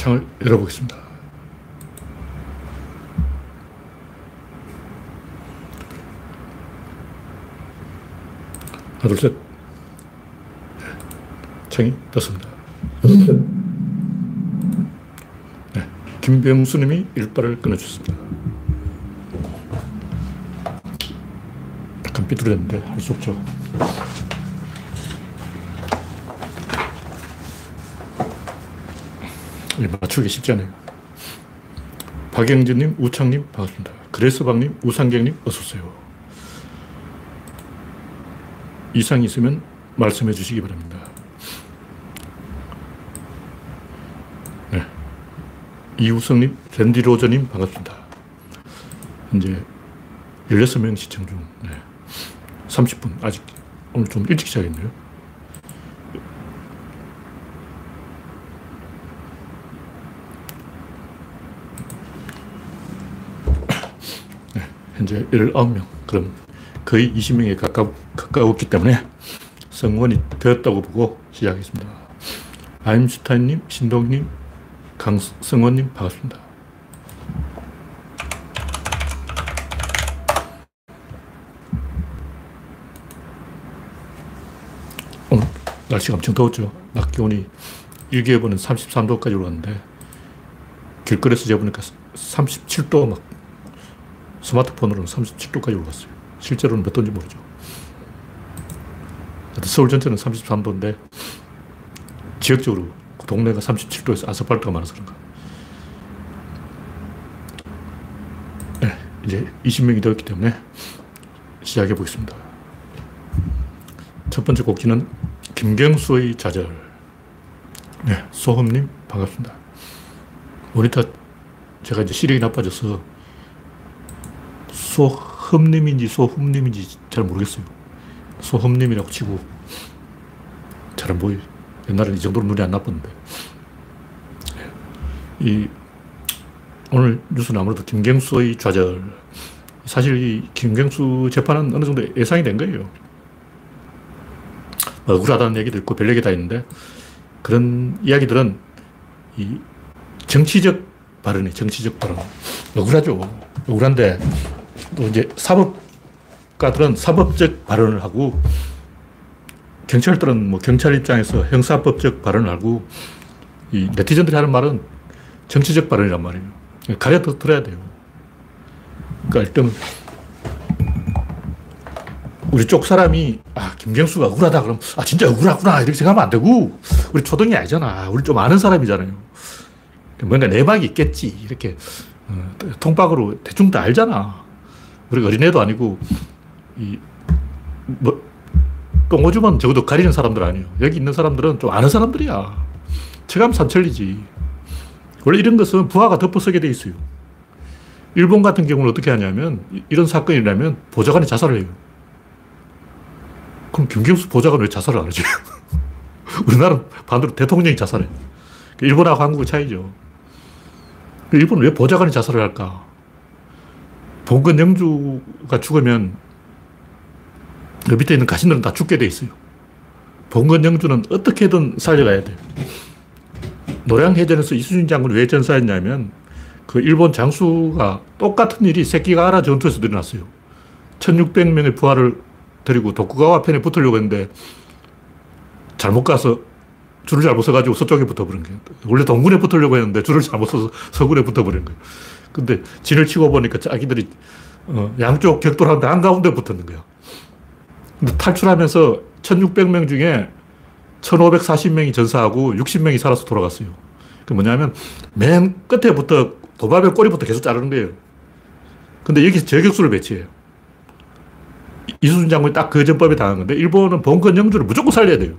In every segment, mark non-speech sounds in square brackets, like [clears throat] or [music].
창을 열어보겠습니다. 하나, 둘, 셋. 창이 떴습니다. 네, 김병수님이 일발을 끊어주셨습니다. 약간 삐뚤었는데 할 수 없죠. 맞추기 쉽지 않아요. 박영진님, 우창님, 반갑습니다. 그레스방님, 우상경님, 어서오세요. 이상 있으면 말씀해 주시기 바랍니다. 네. 이우성님, 랜디 로저님, 반갑습니다. 현재 16명 시청 중, 네. 30분, 아직 오늘 좀 일찍 시작했네요. 현재 19명. 그럼 거의 20명에 가까, 가까웠기 때문에 성원이 되었다고 보고 시작했습니다. 아임슈타인님, 신동님, 강성원님 반갑습니다. 날씨가 엄청 더웠죠. 낮 기온이 일기예보는 33도까지 올랐는데 길거리에서 재보니까 37도 막 스마트폰으로는 37도까지 올랐어요. 실제로는 몇 도인지 모르죠. 서울 전체는 33도인데 지역적으로 그 동네가 37도에서 아스팔트가 많아서 그런가. 네, 이제 20명이 되었기 때문에 시작해 보겠습니다. 첫 번째 곡기는 김경수의 좌절. 네, 소흠님 반갑습니다. 모니터 제가 이제 시력이 나빠져서 소흠님인지 소흠님인지 잘 모르겠어요. 소흠님이라고 치고 잘 안 보여요. 옛날에는 이 정도로 눈이 안 나빴는데. 이, 오늘 뉴스는 아무래도 김경수의 좌절. 사실 이 김경수 재판은 어느 정도 예상이 된 거예요. 뭐 억울하다는 얘기도 있고 별 얘기 다 있는데 그런 이야기들은 이 정치적 발언이 정치적 발언. 억울하죠. 억울한데 또 이제 사법가들은 사법적 발언을 하고 경찰들은 뭐 경찰 입장에서 형사법적 발언을 하고 이 네티즌들이 하는 말은 정치적 발언이란 말이에요. 가려 들어야 돼요. 그러니까 일단 우리 쪽 사람이 아 김경수가 억울하다 그럼 아 진짜 억울하구나 이렇게 생각하면 안 되고 우리 초등이 아니잖아. 우리 좀 아는 사람이잖아요. 뭔가 내막이 있겠지 이렇게 어, 통박으로 대충 다 알잖아. 우리가 어린애도 아니고, 이, 뭐, 똥오줌은 적어도 가리는 사람들 아니에요. 여기 있는 사람들은 좀 아는 사람들이야. 체감 산천리지. 원래 이런 것은 부하가 덮어서게 돼 있어요. 일본 같은 경우는 어떻게 하냐면, 이런 사건이 일어나면 보좌관이 자살을 해요. 그럼 김경수 보좌관 왜 자살을 안 하지? [laughs] 우리나라는 반대로 대통령이 자살해. 일본하고 한국의 차이죠. 일본은 왜 보좌관이 자살을 할까? 봉건 영주가 죽으면 그 밑에 있는 가신들은 다 죽게 돼 있어요. 봉건 영주는 어떻게든 살려가야 돼요. 노량해전에서 이수진 장군이 왜 전사했냐면 그 일본 장수가 똑같은 일이 새끼가라 전투에서 일어났어요. 1600명의 부하를 데리고 도쿠가와 편에 붙으려고 했는데 잘못 가서 줄을 잘못 서가지고 서쪽에 붙어버린 거예요. 원래 동군에 붙으려고 했는데 줄을 잘못 서서 서군에 붙어버린 거예요. 근데 진을 치고 보니까 자기들이 어, 양쪽 격돌하는데 한가운데 붙었는 거야. 근데 탈출하면서 1600명 중에 1540명이 전사하고 60명이 살아서 돌아갔어요. 그 뭐냐면 맨 끝에부터 도마뱀 꼬리부터 계속 자르는 거예요. 근데 여기서 저격수를 배치해요. 이수준 장군이 딱 그 전법에 당한 건데 일본은 봉건 영주를 무조건 살려야 돼요.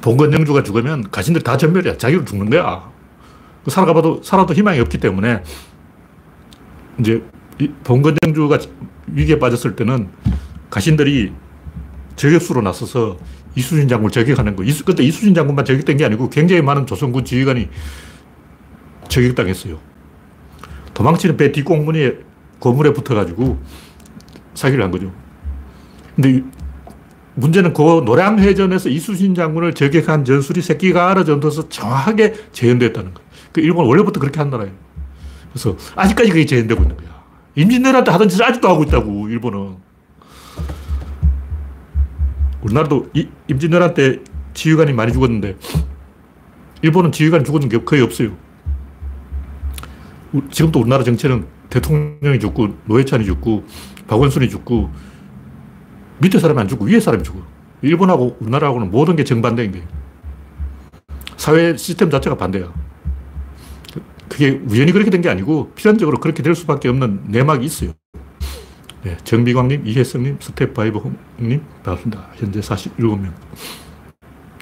봉건 영주가 죽으면 가신들 다 전멸이야. 자기로 죽는 거야. 그 살아가봐도, 살아도 희망이 없기 때문에, 이제, 봉건정주가 위기에 빠졌을 때는 가신들이 저격수로 나서서 이수진 장군을 저격하는 거. 이수, 그때 이수진 장군만 저격된 게 아니고 굉장히 많은 조선군 지휘관이 저격당했어요. 도망치는 배 뒷공문에 고물에 붙어가지고 사기를 한 거죠. 근데 문제는 그 노량해전에서 이수신 장군을 저격한 전술이 새끼가 알아 전투에서 정확하게 재현됐다는 거예요. 그 일본 원래부터 그렇게 한 나라예요. 그래서 아직까지 그게 재현되고 있는 거야. 임진왜란때 하던 짓을 아직도 하고 있다고, 일본은. 우리나라도 이, 임진왜란 때 지휘관이 많이 죽었는데, 일본은 지휘관이 죽었는 게 거의 없어요. 지금도 우리나라 정체는 대통령이 죽고, 노회찬이 죽고, 박원순이 죽고, 밑에 사람이 안 죽고 위에 사람이 죽어. 일본하고 우리나라하고는 모든 게 정반대인 거예요. 사회 시스템 자체가 반대야. 그게 우연히 그렇게 된 게 아니고 필연적으로 그렇게 될 수밖에 없는 내막이 있어요. 네, 정비광님, 이혜성님, 스텝파이브님, 반갑습니다. 현재 47명.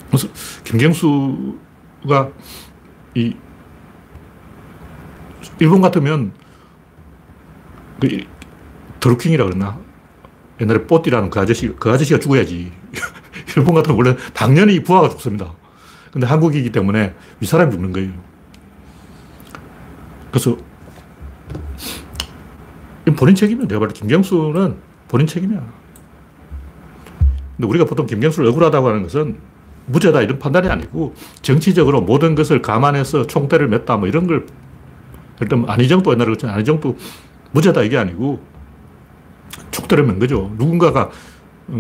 그래서 김경수가 이 일본 같으면 그 드루킹이라 그러나 옛날에 뽀띠라는 그 아저씨, 그 아저씨가 죽어야지. [laughs] 일본 같으면 원래 당연히 부하가 죽습니다. 근데 한국이기 때문에 윗사람이 죽는 거예요. 그래서 본인 책임이야. 내가 볼 때 김경수는 본인 책임이야. 근데 우리가 보통 김경수를 억울하다고 하는 것은 무죄다 이런 판단이 아니고 정치적으로 모든 것을 감안해서 총대를 맸다 뭐 이런 걸 일단 안희정도 옛날에 그랬잖아. 안희정도 무죄다 이게 아니고 촉대를 맨 거죠. 누군가가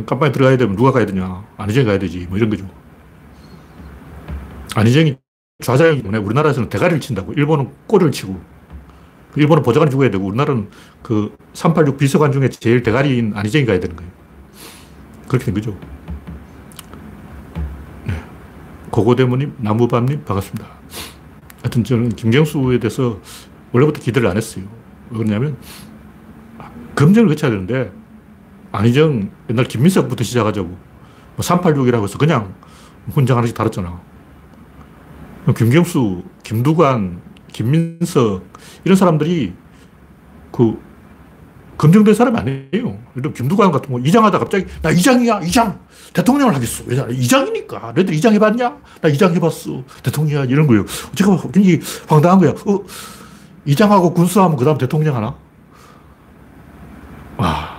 깜빵에 들어가야 되면 누가 가야 되냐. 안희정이 가야 되지. 뭐 이런 거죠. 안희정이 좌장이기 때문에 우리나라에서는 대가리를 친다고. 일본은 꼬리를 치고. 일본은 보좌관이 죽어야 되고 우리나라는 그 386 비서관 중에 제일 대가리인 안희정이 가야 되는 거예요. 그렇게 된 거죠. 네. 고고대모님, 나무밤님, 반갑습니다. 하여튼 저는 김경수에 대해서 원래부터 기대를 안 했어요. 왜 그러냐면 검증을 거쳐야 되는데 안희정 옛날 김민석부터 시작하자고 386이라고 뭐 해서 그냥 훈장 하나씩 달았잖아. 김경수, 김두관, 김민석 이런 사람들이 그 검증된 사람이 아니에요. 예를 김두관 같은 거 이장하다 갑자기 나 이장이야 이장 대통령을 하겠어. 왜 이장이니까. 너희들 이장 해봤냐? 나 이장 해봤어. 대통령이야 이런 거예요. 제가 굉장히 황당한 거야. 어, 이장하고 군수하면 그 다음 대통령 하나? 와.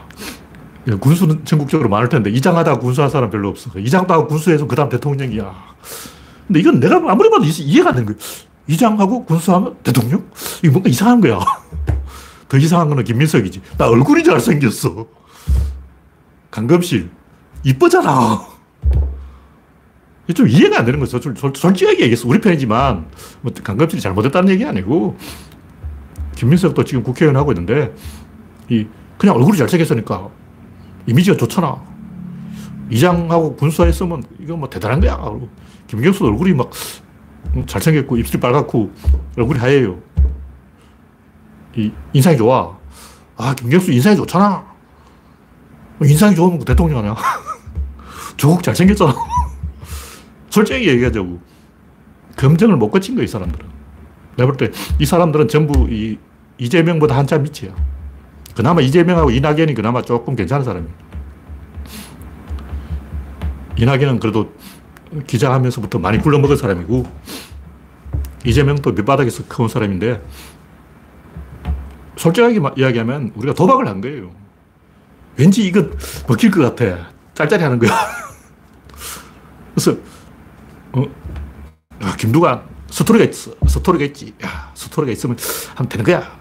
군수는 전국적으로 많을 텐데, 이장하다 군수한 사람 별로 없어. 이장도 하고 군수해서 그 다음 대통령이야. 근데 이건 내가 아무리 봐도 이해가 안 되는 거야. 이장하고 군수하면 대통령? 이거 뭔가 이상한 거야. [laughs] 더 이상한 거는 김민석이지. 나 얼굴이 잘생겼어. 강금실. 이쁘잖아. 좀 이해가 안 되는 거죠. 솔직하게 얘기했어. 우리 편이지만, 뭐, 강금실이 잘못했다는 얘기 아니고, 김민석도 지금 국회의원 하고 있는데, 이 그냥 얼굴이 잘생겼으니까 이미지가 좋잖아. 이장하고 군수했으면 이거 뭐 대단한 거야. 김경수 얼굴이 막 잘생겼고 입술이 빨갛고 얼굴이 하얘요. 이 인상이 좋아. 아, 김경수 인상이 좋잖아. 인상이 좋으면 대통령 아니야. [laughs] 조국 잘생겼잖아. [laughs] 솔직히 얘기하자고. 검증을 못 거친 거야, 이 사람들은. 내가 볼 때 이 사람들은 전부 이 이재명보다 한참 밑이야. 그나마 이재명하고 이낙연이 그나마 조금 괜찮은 사람이에요. 이낙연은 그래도 기자하면서부터 많이 굴러먹은 사람이고, 이재명도 밑바닥에서 커온 사람인데, 솔직하게 이야기하면 우리가 도박을 한 거예요. 왠지 이거 먹힐 것 같아. 짤짤이 하는 거야. [laughs] 그래서, 어, 아, 김두관, 스토리가 있어. 스토리가 있지. 야, 스토리가 있으면 하면 되는 거야.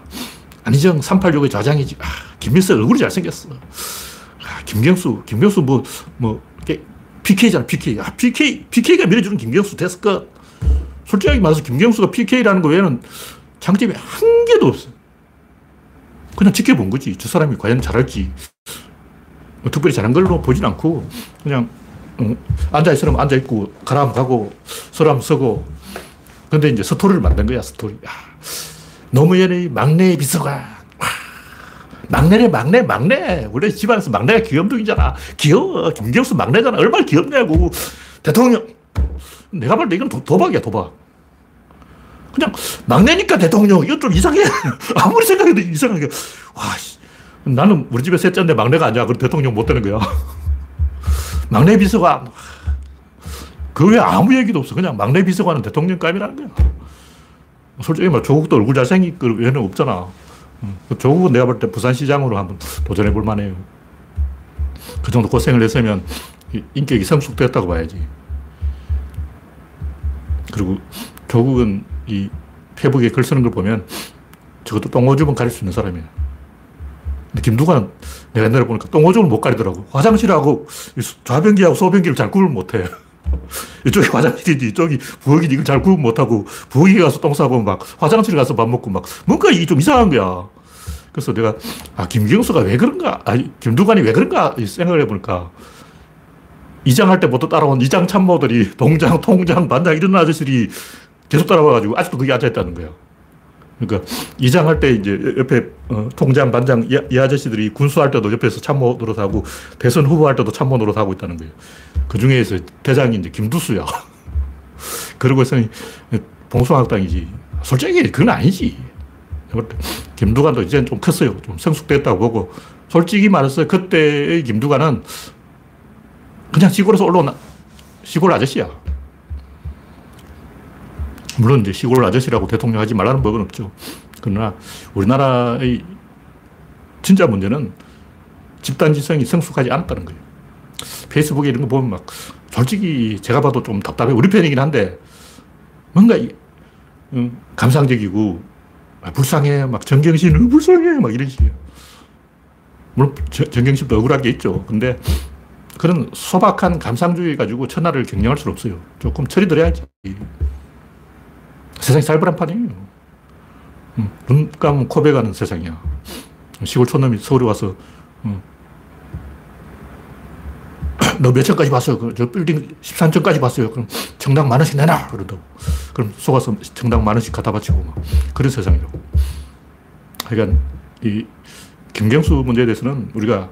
안희정 386의 좌장이지. 아, 김민석 얼굴이 잘생겼어. 아, 김경수, 김경수 뭐, 뭐, PK잖아, PK. 아, PK, PK가 밀어주는 김경수 됐을 것. 솔직하게 말해서 김경수가 PK라는 거 외에는 장점이 한 개도 없어. 그냥 지켜본 거지. 저 사람이 과연 잘할지. 뭐 특별히 잘한 걸로 보진 않고, 그냥, 응, 앉아있으면 앉아있고, 가라면 가고, 서라면 서고. 근데 이제 스토리를 만든 거야, 스토리. 야. 노무현의 막내 비서관. 막내네, 막내, 막내. 원래 집안에서 막내가 귀염둥이잖아. 귀여워. 김경수 막내잖아. 얼마나 귀엽냐고. 대통령. 내가 볼 때 이건 도, 박이야 도박. 그냥 막내니까 대통령. 이건 좀 이상해. [laughs] 아무리 생각해도 이상하게. 와, 나는 우리 집에 셋째인데 막내가 아니야. 그럼 대통령 못 되는 거야. [laughs] 막내 비서관. 그 외에 아무 얘기도 없어. 그냥 막내 비서관은 대통령감이라는 거야. 솔직히 말 조국도 얼굴 잘생긴 거 외에는 없잖아. 음, 그 조국은 내가 볼 때 부산시장으로 한번 도전해 볼 만해요. 그 정도 고생을 했으면 인격이 성숙되었다고 봐야지. 그리고 조국은 이 페북에 글 쓰는 걸 보면 적어도 똥오줌은 가릴 수 있는 사람이야. 근데 김두관은 내가 옛날에 보니까 똥오줌을 못 가리더라고. 화장실하고 좌변기하고 소변기를 잘 구분 못해. 이쪽이 화장실이지, 이쪽이 부엌이지, 이걸 잘 구분 못하고, 부엌에 가서 똥 싸고 막, 화장실에 가서 밥 먹고 막, 뭔가 이게 좀 이상한 거야. 그래서 내가, 아, 김경수가 왜 그런가? 아, 김두관이 왜 그런가? 생각을 해보니까, 이장할 때부터 따라온 이장 참모들이 동장, 통장, 반장 이런 아저씨들이 계속 따라와가지고 아직도 거기 앉아있다는 거야. 그러니까 이장할 때 이제 옆에 어, 통장, 반장 이, 이, 아저씨들이 군수할 때도 옆에서 참모 노릇하고 대선 후보할 때도 참모 노릇하고 있다는 거예요. 그 중에서 대장이 이제 김두수야. [laughs] 그러고 있으니 봉숭아학당이지. 솔직히 그건 아니지. 김두관도 이제는 좀 컸어요. 좀 성숙됐다고 보고 솔직히 말해서 그때의 김두관은 그냥 시골에서 올라온 시골 아저씨야. 물론 이제 시골 아저씨라고 대통령 하지 말라는 법은 없죠. 그러나 우리나라의 진짜 문제는 집단지성이 성숙하지 않았다는 거예요. 페이스북에 이런 거 보면 막 솔직히 제가 봐도 좀 답답해. 우리 편이긴 한데 뭔가 음, 감상적이고 아, 불쌍해. 막 정경심, 불쌍해. 막 이런 식이에요. 물론 정경심도 억울한 게 있죠. 근데 그런 소박한 감상주의 가지고 천하를 경영할 수는 없어요. 조금 처리 들어야지. 세상이 살벌한 판이에요. 음, 눈 감으면 코베 가는 세상이야. 시골 촌놈이 서울에 와서, 음, [clears throat] 너 몇 층까지 봤어요? 그 저 빌딩 13층까지 봤어요. 그럼 층당 만 원씩 내놔! 그런다고. 그럼 속아서 층당 만 원씩 갖다 바치고 막. 그런 세상이라고. 그러니까 이 김경수 문제에 대해서는 우리가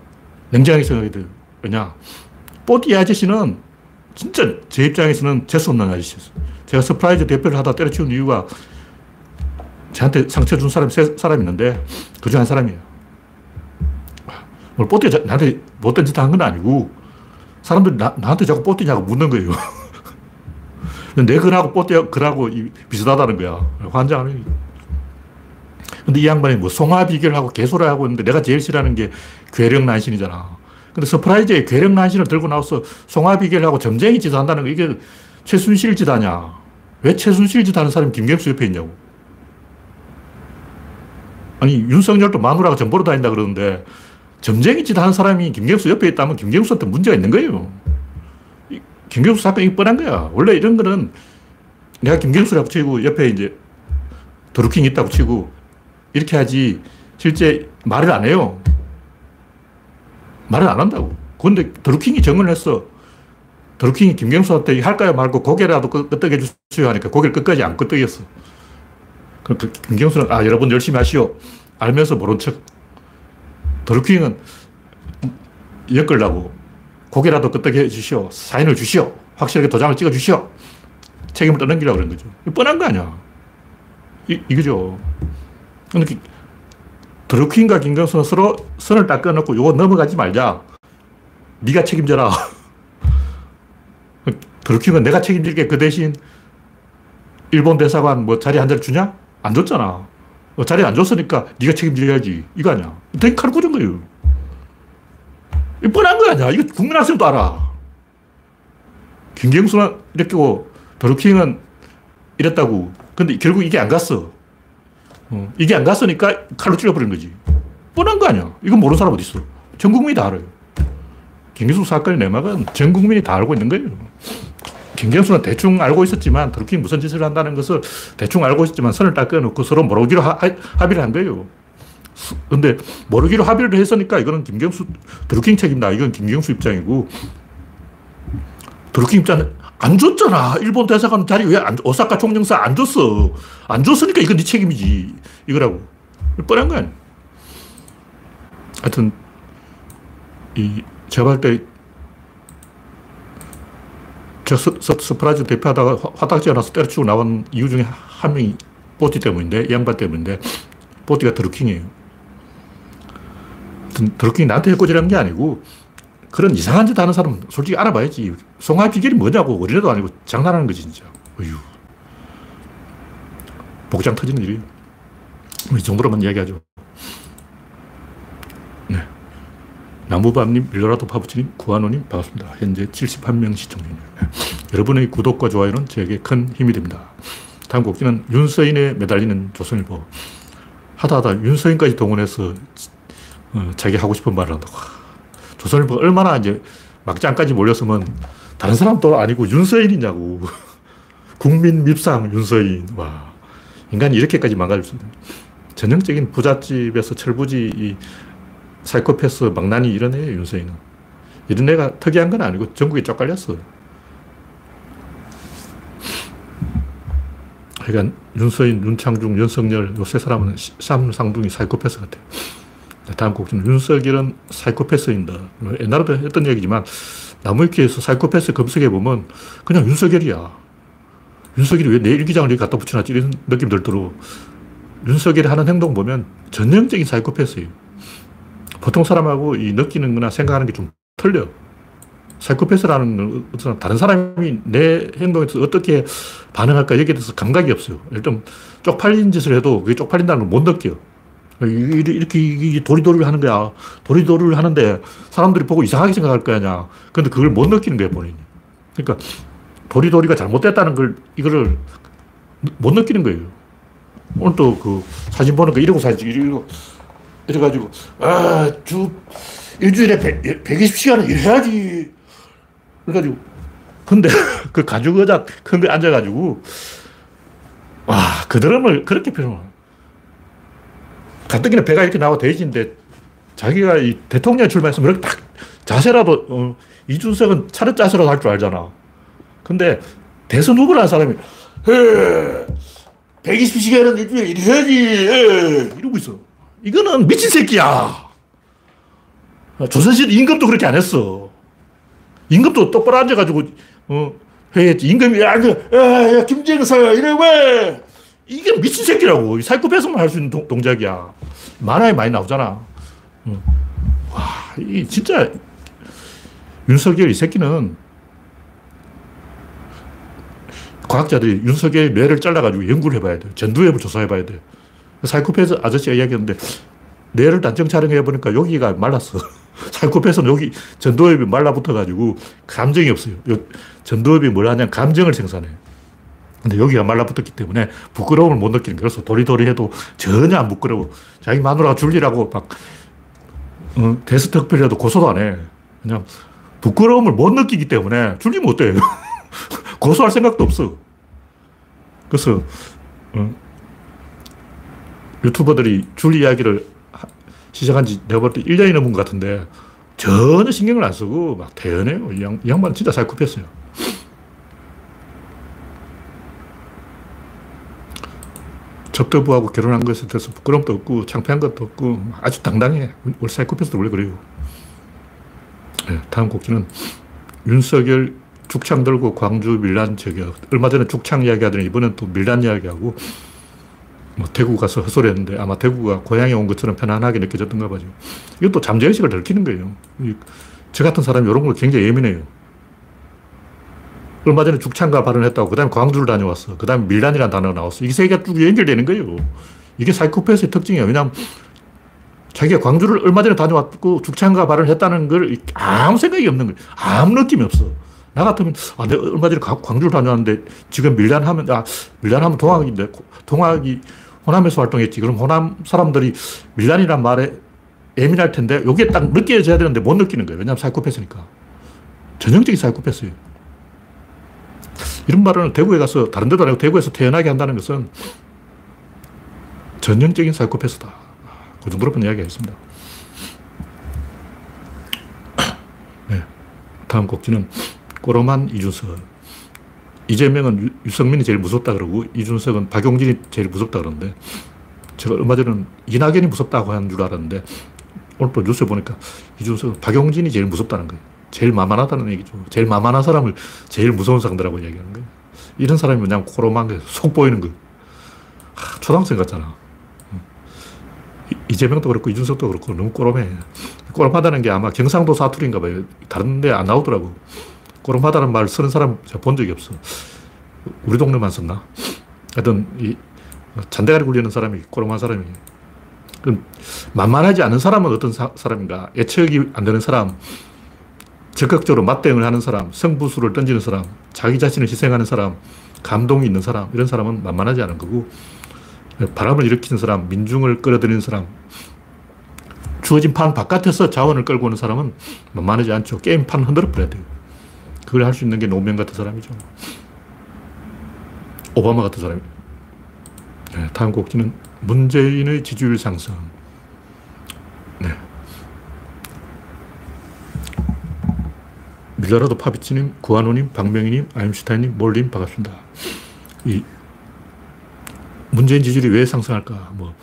냉정하게 생각해야 돼요. 왜냐. 뽀띠 아저씨는 진짜 제 입장에서는 재수없는 아저씨였어요. 제가 서프라이즈 대표를 하다 때려치운 이유가 저한테 상처 준 사람이 세 사람 있는데 그 중 한 사람이에요. 뭘 뽀띠 나한테 못된 짓 한 건 아니고 사람들이 나, 한테 자꾸 뽀띠냐고 묻는 거예요. [laughs] 내 글하고 뽀띠 글하고 비슷하다는 거야. 환장하네. 근데 이 양반이 뭐 송하비결하고 개소를 하고 있는데 내가 제일 싫어하는 게 괴력 난신이잖아. 근데 서프라이즈에 괴력 난신을 들고 나와서 송하비결하고 점쟁이 짓 한다는 거 이게 최순실 짓 하냐. 왜 최순실 짓 하는 사람이 김경수 옆에 있냐고. 아니, 윤석열도 마누라가 정보로 다닌다 그러는데, 점쟁이 짓 하는 사람이 김경수 옆에 있다면 김경수한테 문제가 있는 거예요. 김경수 사건이 뻔한 거야. 원래 이런 거는 내가 김경수라고 치고 옆에 이제 드루킹 있다고 치고 이렇게 하지 실제 말을 안 해요. 말을 안 한다고. 그런데 드루킹이 정을 했어. 드루킹이 김경수한테 할까요 말고 고개라도 끄덕여 주세요 하니까 고개를 끝까지 안 끄덕였어. 그럼 그 김경수는 아 여러분 열심히 하시오. 알면서 모른 척. 드루킹은 엮으려고 고개라도 끄덕여 주시오. 사인을 주시오. 확실하게 도장을 찍어 주시오. 책임을 떠넘기려고 그런 거죠. 뻔한 거 아니야. 이, 이거죠. 근데 드루킹과 김경수는 서로 선을 딱 끊어놓고 이거 넘어가지 말자. 네가 책임져라. [laughs] 드루킹은 내가 책임질게 그 대신 일본 대사관 뭐 자리 한 자리 주냐? 안 줬잖아. 어, 자리 안 줬으니까 네가 책임져야지. 이거 아니야. 되게 칼 꽂은 거예요. 이 뻔한 거 아니야. 이거 국민 학생도 알아. 김경수는 이랬고 드루킹은 이랬다고. 근데 결국 이게 안 갔어. 어, 이게 안 갔으니까 칼로 찔러버린 거지. 뻔한 거 아니야. 이건 모르는 사람 어디 있어. 전 국민이 다 알아요. 김경수 사건의 내막은 전 국민이 다 알고 있는 거예요. 김경수는 대충 알고 있었지만 드루킹 무슨 짓을 한다는 것을 대충 알고 있었지만 선을 딱 끊어놓고 서로 모르기로 하, 합의를 한 거예요. 근데 모르기로 합의를 했으니까 이거는 김경수, 드루킹 책임다. 이건 김경수 입장이고 드루킹 입장은 안 줬잖아. 일본 대사관 자리 왜 안, 오사카 총영사 안 줬어. 안 줬으니까 이건 네 책임이지. 이거라고. 뻔한 거 아니야. 하여튼, 이, 제가 볼 때 저 서프라이즈 대표하다가 화딱지가 나서 때려치고 나온 이유 중에 한 명이 뽀띠 때문인데, 이 양반 때문인데, 뽀띠가 드루킹이에요. 드루킹이 나한테 해코지라는 게 아니고, 그런 이상한 짓 하는 사람은 솔직히 알아봐야지. 송화 비결이 뭐냐고. 어린애도 아니고 장난하는 거지, 진짜. 어휴. 복장 터지는 일이에요. 이 정도로만 이야기하죠. 네. 나무밤님, 밀로라도 파부치님, 구한호님 반갑습니다. 현재 71명 시청 중입니다. 여러분의 구독과 좋아요는 저에게 큰 힘이 됩니다. 다음 곡지는 윤서인에 매달리는 조선일보. 하다 하다 윤서인까지 동원해서 어, 자기 하고 싶은 말을 한다고. 조선일보 얼마나 이제 막장까지 몰렸으면 다른 사람도 아니고 윤서인이냐고. [laughs] 국민 밉상 윤서인. 와. 인간이 이렇게까지 망가질 수 있는. 전형적인 부잣집에서 철부지 이 사이코패스 망나니 이런 애예요, 윤서인은. 이런 애가 특이한 건 아니고 전국에 쪽갈렸어. 그러니까 윤서인, 윤창중, 윤석열 요세 사람은 쌈상둥이 사이코패스 같아요. 다음 곡지는 윤석열은 사이코패스입니다. 옛날에도 했던 얘기지만 나무위키에서 사이코패스 검색해 보면 그냥 윤석열이야. 윤석열이 왜 내 일기장을 여기 갖다 붙여놨지? 이런 느낌 들도록 윤석열이 하는 행동 보면 전형적인 사이코패스예요. 보통 사람하고 이 느끼는 거나 생각하는 게 좀 틀려. 사이코패스라는 것은 다른 사람이 내 행동에 서 어떻게 반응할까 여기에 대해서 감각이 없어요. 일단 쪽팔린 짓을 해도 그게 쪽팔린다는 걸 못 느껴. 이렇게, 이렇게 도리도리를 하는 거야. 도리도리를 하는데 사람들이 보고 이상하게 생각할 거 아니야. 근데 그걸 못 느끼는 거야, 본인이. 그러니까 도리도리가 잘못됐다는 걸, 이거를 못 느끼는 거예요. 오늘 또 그 사진 보니까 이러고 사진, 이러고, 이래가지고, 아, 주, 일주일에 100, 120시간은 일해야지. 그래가지고, 근데 [laughs] 그 가죽 의자 큰거 앉아가지고, 와, 그 드럼을 그렇게 표현해. 가뜩이나 배가 이렇게 나와 돼지인데, 자기가 이 대통령에 출마했으면 이렇게 딱 자세라도, 어, 이준석은 차렷 자세라도 할 줄 알잖아. 근데 대선 후보라는 사람이, 에 120시간은 일주일에 일해야지. 에 이러고 있어. 이거는 미친 새끼야. 조선시대 임금도 그렇게 안 했어. 임금도 똑바로 앉아가지고, 어, 회의했지. 임금이, 야, 야, 야, 김정서, 이래 왜? 이게 미친 새끼라고. 사이코패스만 할 수 있는 동, 작이야 만화에 많이 나오잖아. 어. 와, 이 진짜, 윤석열 이 새끼는 과학자들이 윤석열의 뇌를 잘라가지고 연구를 해봐야 돼. 전두엽을 조사해봐야 돼. 사이코패스 아저씨가 이야기했는데 뇌를 단층 촬영해보니까 여기가 말랐어. [laughs] 사이코패스는 여기 전두엽이 말라붙어가지고 감정이 없어요. 전두엽이 뭘 하냐면 감정을 생산해. 근데 여기가 말라붙었기 때문에 부끄러움을 못 느끼는 거예요. 그래서 도리도리 해도 전혀 안 부끄러워. 자기 마누라가 줄리라고 막, 어, 대서특필이라도 고소도 안 해. 그냥 부끄러움을 못 느끼기 때문에 줄리면 어때? [laughs] 고소할 생각도 없어. 그래서, 어, 유튜버들이 줄 이야기를 시작한 지 내가 볼 때 1년이 넘은 것 같은데 전혀 신경을 안 쓰고 막 대연해요. 이, 양, 이 양반은 진짜 살급했어요. 접대부하고 결혼한 것에 대해서 부끄럼도 없고 창피한 것도 없고 아주 당당해. 우리 사이코패스도 원래 그래요. 네, 다음 곡지는 윤석열 죽창 들고 광주 밀란 저격. 얼마 전에 죽창 이야기 하더니 이번엔 또 밀란 이야기하고 뭐 대구 가서 헛소리 했는데 아마 대구가 고향에 온 것처럼 편안하게 느껴졌던가 봐죠. 이것도 잠재의식을 들키는 거예요. 저 같은 사람이 이런 걸 굉장히 예민해요. 얼마 전에 죽창가 발언했다고 그 다음에 광주를 다녀왔어. 그 다음에 밀란이라는 단어가 나왔어. 이게 세 개가 쭉 연결되는 거예요. 이게 사이코패스의 특징이에요. 왜냐하면 자기가 광주를 얼마 전에 다녀왔고 죽창가 발언을 했다는 걸 아무 생각이 없는 거예요. 아무 느낌이 없어. 나 같으면, 아, 내가 얼마 전에 광주를 다녀왔는데 지금 밀란 하면, 아, 밀란 하면 동학인데, 동학이 호남에서 활동했지. 그럼 호남 사람들이 밀란이란 말에 예민할 텐데, 이게 딱 느껴져야 되는데 못 느끼는 거예요. 왜냐하면 사이코패스니까. 전형적인 사이코패스예요. 이런 말은 대구에 가서, 다른 데도 아니고 대구에서 태어나게 한다는 것은 전형적인 사이코패스다. 그 정도로만 이야기하겠습니다. 네. 다음 곡지는 꼬로만 이준석. 이재명은 유성민이 제일 무섭다 그러고 이준석은 박용진이 제일 무섭다 그러는데 제가 얼마 전에 이낙연이 무섭다고 하는 줄 알았는데 오늘 또 뉴스 보니까 이준석은 박용진이 제일 무섭다는 거예요. 제일 만만하다는 얘기죠. 제일 만만한 사람을 제일 무서운 상대라고 얘기하는 거예요. 이런 사람이 그냥 코로만 게속 보이는 거. 하, 초등학생 같잖아. 이재명도 그렇고 이준석도 그렇고 너무 꼬롬해. 꼬롬하다는 게 아마 경상도 사투리인가 봐요. 다른 데 안 나오더라고. 꼬름하다는 말 쓰는 사람 제가 본 적이 없어. 우리 동네만 썼나? 하여튼, 이, 잔대가리 굴리는 사람이 꼬름한 사람이. 만만하지 않은 사람은 어떤 사, 람인가 예측이 안 되는 사람, 적극적으로 맞대응을 하는 사람, 성부수를 던지는 사람, 자기 자신을 희생하는 사람, 감동이 있는 사람, 이런 사람은 만만하지 않은 거고, 바람을 일으키는 사람, 민중을 끌어들이는 사람, 주어진 판 바깥에서 자원을 끌고 오는 사람은 만만하지 않죠. 게임판 흔들어 버려야 돼요. 그걸 할 수 있는 게 노무현 같은 사람이죠. 오바마 같은 사람이. 네, 다음 곡지는 문재인의 지지율 상승. 밀라라도 파비치님, 구한호님, 박명희님, 아임슈타인님, 몰님 반갑습니다. 이 문재인 지지율이 왜 상승할까? 뭐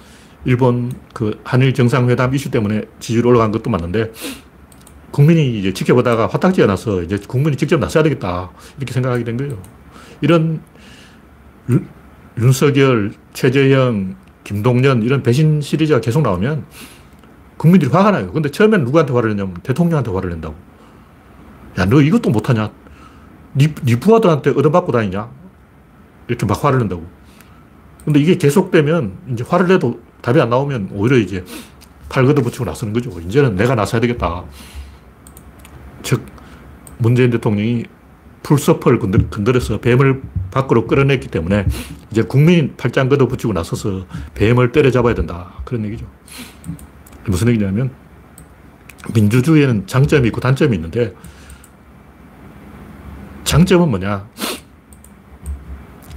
일본 그 한일 정상회담 이슈 때문에 지지율 올라간 것도 맞는데 국민이 이제 지켜보다가 화딱지가 나서 이제 국민이 직접 나서야 되겠다 이렇게 생각하게 된 거예요. 이런 윤, 윤석열, 최재형, 김동연 이런 배신 시리즈가 계속 나오면 국민들이 화가 나요. 근데 처음엔 누구한테 화를 냈냐면 대통령한테 화를 낸다고. 야, 너 이것도 못하냐? 니, 니 부하들한테 얻어맞고 다니냐? 이렇게 막 화를 낸다고. 근데 이게 계속되면 이제 화를 내도 답이 안 나오면 오히려 이제 팔 걷어붙이고 나서는 거죠. 이제는 내가 나서야 되겠다. 즉, 문재인 대통령이 풀서퍼를 건들, 어서 뱀을 밖으로 끌어냈기 때문에 이제 국민 팔짱 걷어붙이고 나서서 뱀을 때려잡아야 된다. 그런 얘기죠. 무슨 얘기냐면 민주주의에는 장점이 있고 단점이 있는데 장점은 뭐냐?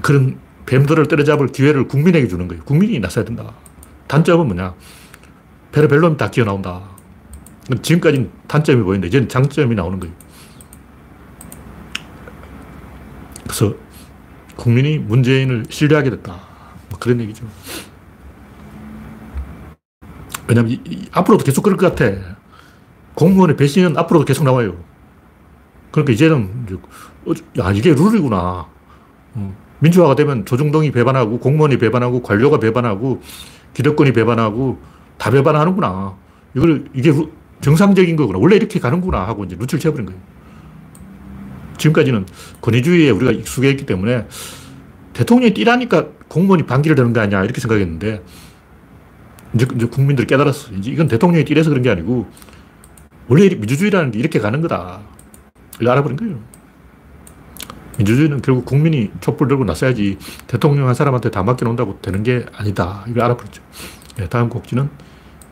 그런 뱀들을 때려잡을 기회를 국민에게 주는 거예요. 국민이 나서야 된다. 단점은 뭐냐? 별로 다 기어 나온다. 지금까지는 단점이 보이는데 이제는 장점이 나오는 거예요. 그래서 국민이 문재인을 신뢰하게 됐다. 뭐 그런 얘기죠. 왜냐면 앞으로도 계속 그럴 것 같아. 공무원의 배신은 앞으로도 계속 나와요. 그러니까 이제는 야 이게 룰이구나. 어. 민주화가 되면 조중동이 배반하고 공무원이 배반하고 관료가 배반하고 기득권이 배반하고 다 배반하는구나. 이걸 이게 정상적인 거구나. 원래 이렇게 가는구나 하고 이제 눈치를 채버린 거예요. 지금까지는 권위주의에 우리가 익숙해 있기 때문에 대통령이 뛰라니까 공무원이 반기를 드는 거 아니야 이렇게 생각했는데 이제, 이제 국민들이 깨달았어. 이제 이건 대통령이 뛰래서 그런 게 아니고 원래 민주주의라는 게 이렇게 가는 거다. 이걸 알아버린 거예요. 민주주의는 결국 국민이 촛불 들고 나서야지 대통령 한 사람한테 다 맡겨놓는다고 되는 게 아니다. 이걸 알아버렸죠. 네, 다음 곡지는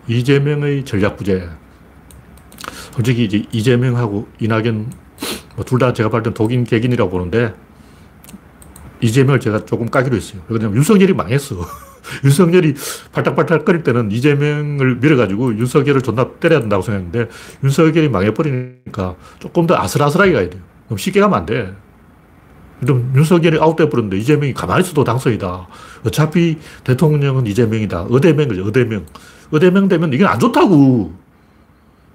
이재명의 전략부재. 솔직히 이제 이재명하고 이낙연 뭐 둘 다 제가 봤을 땐 독인 객인이라고 보는데 이재명을 제가 조금 까기로 했어요. 왜냐면 윤석열이 망했어. [laughs] 윤석열이 팔딱팔딱 거릴 때는 이재명을 밀어가지고 윤석열을 존나 때려야 된다고 생각했는데 윤석열이 망해버리니까 조금 더 아슬아슬하게 가야 돼요. 너무 쉽게 가면 안 돼. 그럼 윤석열이 아웃돼 버렸는데 이재명이 가만히 있어도 당선이다. 어차피 대통령은 이재명이다. 어대명이죠, 어대명. 어대명 되면 이게 안 좋다고.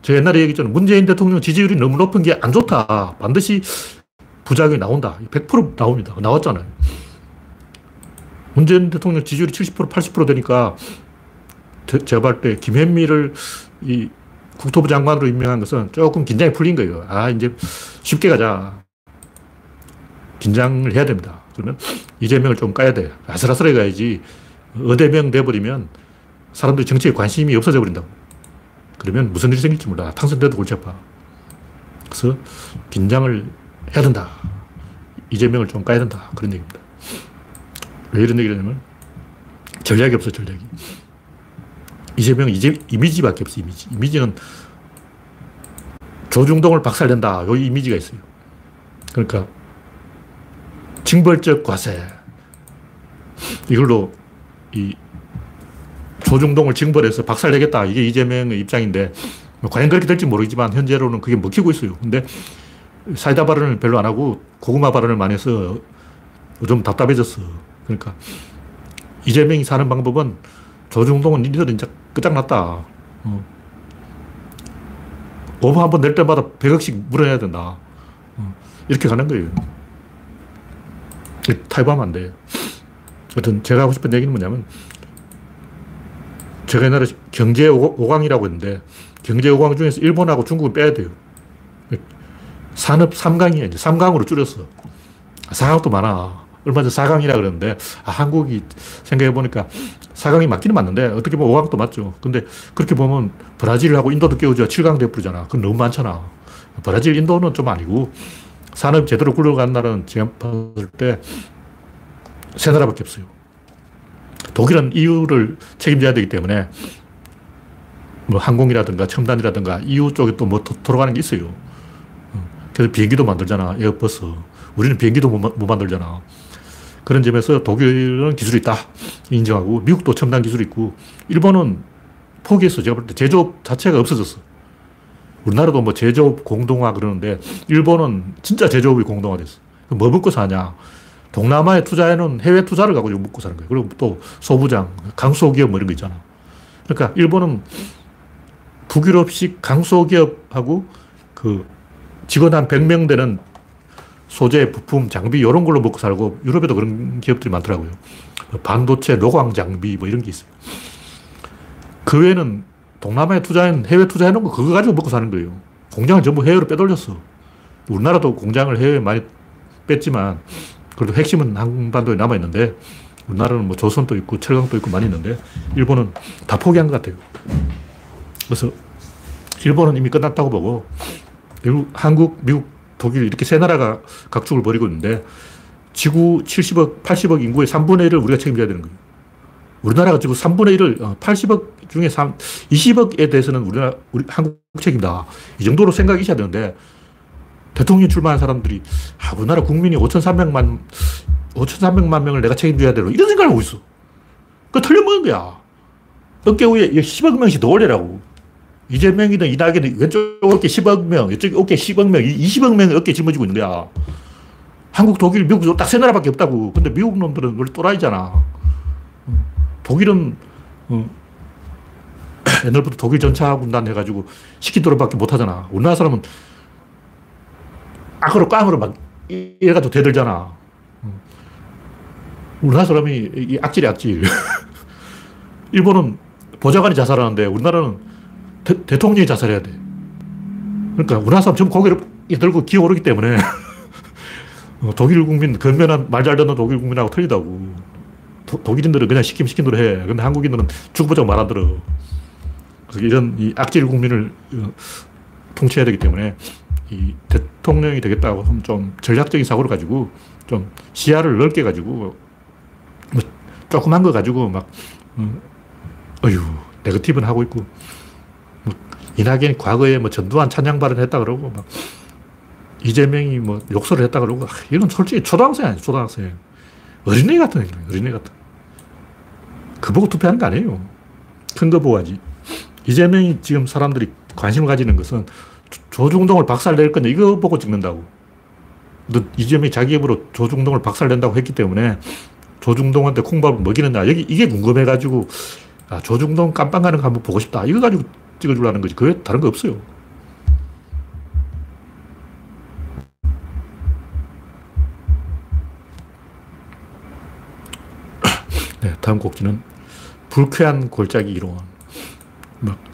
제가 옛날에 얘기했잖아요. 문재인 대통령 지지율이 너무 높은 게 안 좋다. 반드시 부작용이 나온다. 100% 나옵니다. 나왔잖아요. 문재인 대통령 지지율이 70% 80% 되니까 제가 볼 때 김현미를 이 국토부 장관으로 임명한 것은 조금 긴장이 풀린 거예요. 아, 이제 쉽게 가자. 긴장을 해야 됩니다. 그러면 이재명을 좀 까야 돼. 아슬아슬하게 가야지. 어대명 돼버리면 사람들이 정치에 관심이 없어져 버린다고. 그러면 무슨 일이 생길지 몰라. 당선돼도 골치 아파. 그래서 긴장을 해야 된다. 이재명을 좀 까야 된다. 그런 얘기입니다. 왜 이런 얘기를 하냐면 전략이 없어, 전략이. 이재명은 이제 이미지밖에 없어, 이미지. 이미지는 조중동을 박살낸다. 요 이미지가 있어요. 그러니까 징벌적 과세. 이걸로 이 조중동을 징벌해서 박살내겠다. 이게 이재명의 입장인데, 뭐 과연 그렇게 될지 모르지만, 현재로는 그게 먹히고 있어요. 근데 사이다 발언을 별로 안 하고 고구마 발언을 많이 해서 좀 답답해졌어. 그러니까 이재명이 사는 방법은 조중동은 니들 이제 끝장났다. 어. 오버 한번 낼 때마다 100억씩 물어야 된다. 어. 이렇게 가는 거예요. 타협하면 안 돼요. 하여튼 제가 하고 싶은 얘기는 뭐냐면 제가 옛날에 경제 5강이라고 했는데 경제 5강 중에서 일본하고 중국을 빼야 돼요. 산업 3강이에요. 이제 3강으로 줄였어. 4강도 많아. 얼마 전 4강이라 그러는데, 아, 한국이 생각해보니까 4강이 맞기는 맞는데, 어떻게 보면 5강도 맞죠. 근데 그렇게 보면 브라질하고 인도도 깨우죠. 7강 돼버리잖아. 그건 너무 많잖아. 브라질, 인도는 좀 아니고, 산업 제대로 굴러간 나라는 지금 봤을 때, 세 나라밖에 없어요. 독일은 EU를 책임져야 되기 때문에, 뭐 항공이라든가 첨단이라든가 EU 쪽에 또 뭐 돌아가는 게 있어요. 그래서 비행기도 만들잖아. 에어버스. 우리는 비행기도 못, 못 만들잖아. 그런 점에서 독일은 기술이 있다. 인정하고, 미국도 첨단 기술이 있고, 일본은 포기했어. 제가 볼 때 제조업 자체가 없어졌어. 우리나라도 뭐 제조업 공동화 그러는데, 일본은 진짜 제조업이 공동화됐어. 뭐 먹고 사냐. 동남아에 투자해놓은 해외 투자를 가지고 먹고 사는 거예요. 그리고 또 소부장, 강소기업 뭐 이런 거 있잖아. 그러니까 일본은 북유럽식 강소기업하고 그 직원 한 100명 되는 소재, 부품, 장비 이런 걸로 먹고 살고 유럽에도 그런 기업들이 많더라고요. 반도체, 노광 장비 뭐 이런 게 있어요. 그 외에는 동남아에 투자한 해외 투자해 놓은 거 그거 가지고 먹고 사는 거예요. 공장을 전부 해외로 빼돌렸어. 우리나라도 공장을 해외에 많이 뺐지만 그래도 핵심은 한반도에 남아 있는데 우리나라는 뭐 조선도 있고 철강도 있고 많이 있는데 일본은 다 포기한 것 같아요. 그래서 일본은 이미 끝났다고 보고 미국, 한국, 미국, 독일 이렇게 세 나라가 각축을 벌이고 있는데 지구 70억, 80억 인구의 3분의 1을 우리가 책임져야 되는 거예요. 우리나라가 지금 3분의 1을 80억 어, 중에 3, 20억에 대해서는 우리나라, 우리 한국 책임다. 이 정도로 생각이 있어야 되는데 대통령 출마한 사람들이 아, 우리나라 국민이 5,300만 5,300만 명을 내가 책임져야 되는 이런 생각을 하고 있어. 그 틀려먹은 거야. 어깨 위에 10억 명씩 더 올리라고. 이재명이든 이낙연이 왼쪽 어깨 10억 명, 이쪽 어깨 10억 명, 20억 명 어깨 짊어지고 있는 거야. 한국, 독일, 미국 딱 세 나라밖에 없다고. 근데 미국 놈들은 원래 또라이잖아. 독일은 어, [clears throat] 옛날부터 독일 전차 군단 해가지고 시키도록밖에 못하잖아. 우리나라 사람은 악으로 깡으로 막 이래가지고 대들잖아. 우리나라 사람이 악질이 악질. [laughs] 일본은 보좌관이 자살하는데 우리나라는 대, 통령이 자살해야 돼. 그러니까 우리나라 사람 전부 고개를 들고 기어오르기 때문에 [laughs] 어, 독일 국민, 건면한 말 잘 듣는 독일 국민하고 틀리다고. 도, 독일인들은 그냥 시키면 시킨 대로 해. 근데 한국인들은 죽어보자고 말 안 들어. 그래서 이런 이 악질 국민을 어, 통치해야 되기 때문에 이 대통령이 되겠다고 하면 좀 전략적인 사고를 가지고 좀 시야를 넓게 가지고 뭐 조그만 거 가지고 막 음, 어휴 네거티브는 하고 있고 뭐 이낙연이 과거에 뭐 전두환 찬양 발언했다 그러고 막 이재명이 뭐 욕설을 했다 그러고 이건 솔직히 초등학생 아니에요 초등학생. 어린애 같은 어린애 같은. 그 보고 투표하는 거 아니에요. 큰 거 보고 하지. 이재명이 지금 사람들이 관심을 가지는 것은 조중동을 박살낼 거냐 이거 보고 찍는다고. 이재명이 자기 입으로 조중동을 박살낸다고 했기 때문에 조중동한테 콩밥을 먹이느냐. 여기 이게 궁금해가지고 아, 조중동 깜빵 가는 거 한번 보고 싶다. 이거 가지고 찍어주려는 거지. 그게 다른 거 없어요. [coughs] 네, 다음 곡지는 불쾌한 골짜기 이론.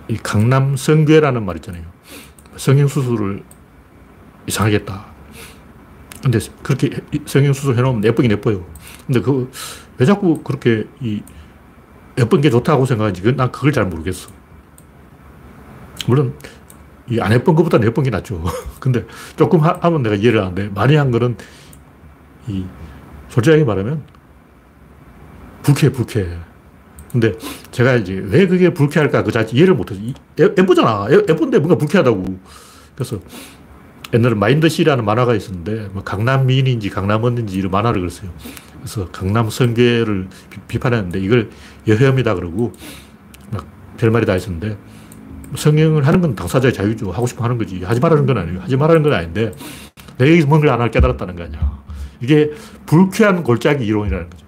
이 강남 성괴라는 말 있잖아요. 성형 수술을 이상하게 했다. 근데 그렇게 성형 수술 해놓으면 예쁘긴 예뻐요. 근데 그, 왜 자꾸 그렇게 이 예쁜 게 좋다고 생각하지. 난 그걸 잘 모르겠어. 물론, 이안 예쁜 것보다는 예쁜 게 낫죠. [laughs] 근데 조금 하, 면 내가 이해를 하는데, 많이 한 거는, 이, 솔직하게 말하면, 불쾌해, 불쾌해. 근데 제가 이제 왜 그게 불쾌할까 그 자체 이해를 못해서 예쁘잖아. 예쁜데 뭔가 불쾌하다고. 그래서 옛날에 마인드시라는 만화가 있었는데 뭐 강남 미인인지 강남 언인지 이런 만화를 그렸어요. 그래서 강남 성계를 비, 판했는데 이걸 여혐이다 그러고 막 별말이 다 있었는데 성형을 하는 건 당사자의 자유죠. 하고 싶어 하는 거지. 하지 말라는 건 아니에요. 하지 말라는 건 아닌데 내가 여기서 뭔가를 안 할 깨달았다는 거 아니야. 이게 불쾌한 골짜기 이론이라는 거죠.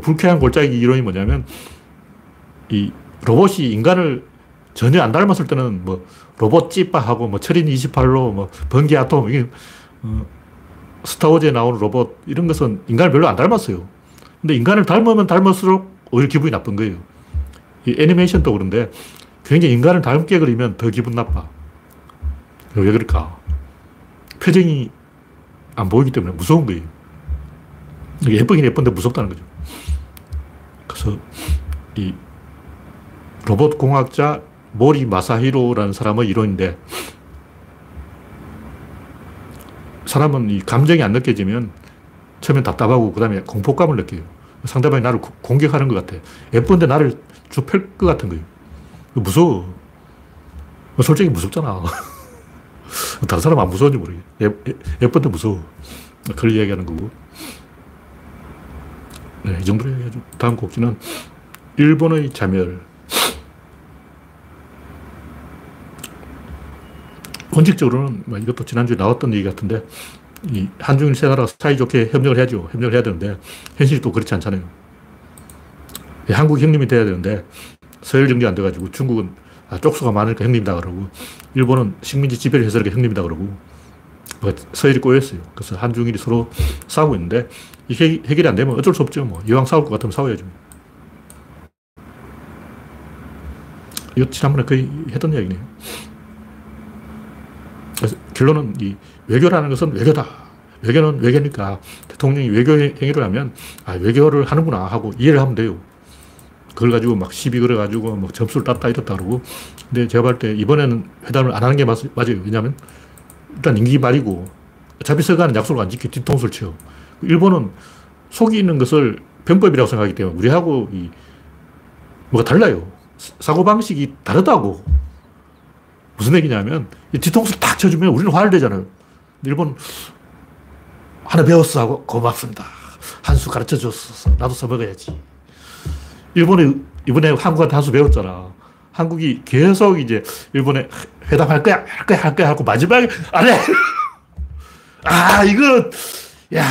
불쾌한 골짜기 이론이 뭐냐면 이 로봇이 인간을 전혀 안 닮았을 때는 뭐 로봇 찌빠하고 뭐 철인 28로 뭐 번개 아톰 이게 어, 스타워즈에 나오는 로봇 이런 것은 인간을 별로 안 닮았어요. 근데 인간을 닮으면 닮을수록 오히려 기분이 나쁜 거예요. 이 애니메이션도 그런데 굉장히 인간을 닮게 그리면 더 기분 나빠. 왜 그럴까? 표정이 안 보이기 때문에 무서운 거예요. 예쁘긴 예쁜데 무섭다는 거죠. 그래서 이 로봇 공학자 모리 마사히로라는 사람의 이론인데 사람은 이 감정이 안 느껴지면 처음엔 답답하고 그 다음에 공포감을 느껴요. 상대방이 나를 공격하는 것 같아. 예쁜데 나를 좁힐 것 같은 거예요. 무서워. 솔직히 무섭잖아. [laughs] 다른 사람 안 무서운지 모르겠 예, 예쁜데 무서워. 그걸 이야기하는 거고. 네, 이 정도로 얘기하죠. 다음 곡지는 일본의 자멸. 원칙적으로는 뭐 이것도 지난주에 나왔던 얘기 같은데 이 한중일 세 나라 사이좋게 협력을 해야죠. 협력을 해야 되는데 현실이 또 그렇지 않잖아요. 한국 형님이 돼야 되는데 서열 정리 안 돼가지고 중국은 아, 쪽수가 많으니까 형님이다 그러고 일본은 식민지 지배를 해서 이렇게 형님이다 그러고 뭐 서열이 꼬였어요. 그래서 한중일이 서로 싸우고 있는데 이게 해결이 안 되면 어쩔 수 없죠. 뭐 이왕 싸울 것 같으면 싸워야죠. 이거 지난번에 거의 했던 이야기네요. 그래서 결론은 이 외교라는 것은 외교다. 외교는 외교니까 대통령이 외교 행위를 하면 아, 외교를 하는구나 하고 이해를 하면 돼요. 그걸 가지고 막 시비 걸어가지고 뭐 점수를 땄다 이렇다 그러고. 근데 제가 볼 때 이번에는 회담을 안 하는 게 맞, 맞아요. 왜냐하면 일단 임기 말이고 어차피 서가는 약속을 안 지켜 뒤통수를 쳐. 일본은 속이 있는 것을 병법이라고 생각하기 때문에 우리하고 이 뭐가 달라요. 사고방식이 다르다고. 무슨 얘기냐면 뒤통수를 딱 쳐주면 우리는 화를 내잖아요. 일본 하나 배웠어 하고 고맙습니다. 한 수 가르쳐 줬어. 나도 써먹어야지. 일본이 이번에 한국한테 한수 배웠잖아. 한국이 계속 이제 일본에 회담할 거야, 할 거야, 할 거야 하고 마지막에 안 해. [laughs] 아, 이거, 야,